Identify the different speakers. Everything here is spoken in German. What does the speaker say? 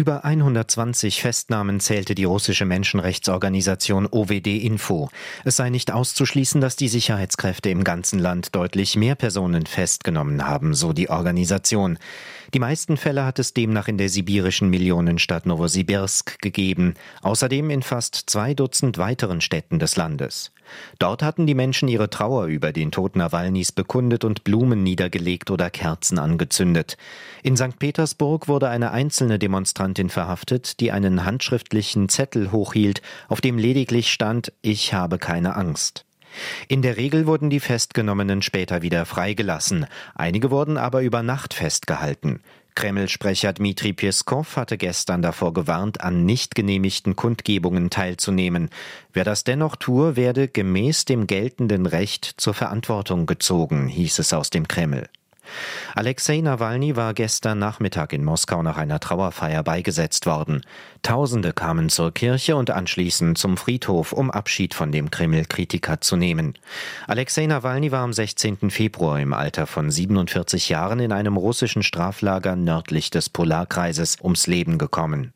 Speaker 1: Über 120 Festnahmen zählte die russische Menschenrechtsorganisation OWD Info. Es sei nicht auszuschließen, dass die Sicherheitskräfte im ganzen Land deutlich mehr Personen festgenommen haben, so die Organisation. Die meisten Fälle hat es demnach in der sibirischen Millionenstadt Novosibirsk gegeben, außerdem in fast zwei Dutzend weiteren Städten des Landes. Dort hatten die Menschen ihre Trauer über den Tod Nawalnys bekundet und Blumen niedergelegt oder Kerzen angezündet. In St. Petersburg wurde eine einzelne Demonstrantin verhaftet, die einen handschriftlichen Zettel hochhielt, auf dem lediglich stand Ich habe keine Angst. In der Regel wurden die Festgenommenen später wieder freigelassen, einige wurden aber über Nacht festgehalten. Kreml-Sprecher Dmitri Peskov hatte gestern davor gewarnt, an nicht genehmigten Kundgebungen teilzunehmen. Wer das dennoch tue, werde gemäß dem geltenden Recht zur Verantwortung gezogen, hieß es aus dem Kreml. Alexei Nawalny war gestern Nachmittag in Moskau nach einer Trauerfeier beigesetzt worden. Tausende kamen zur Kirche und anschließend zum Friedhof, um Abschied von dem Kreml-Kritiker zu nehmen. Alexei Nawalny war am 16. Februar im Alter von 47 Jahren in einem russischen Straflager nördlich des Polarkreises ums Leben gekommen.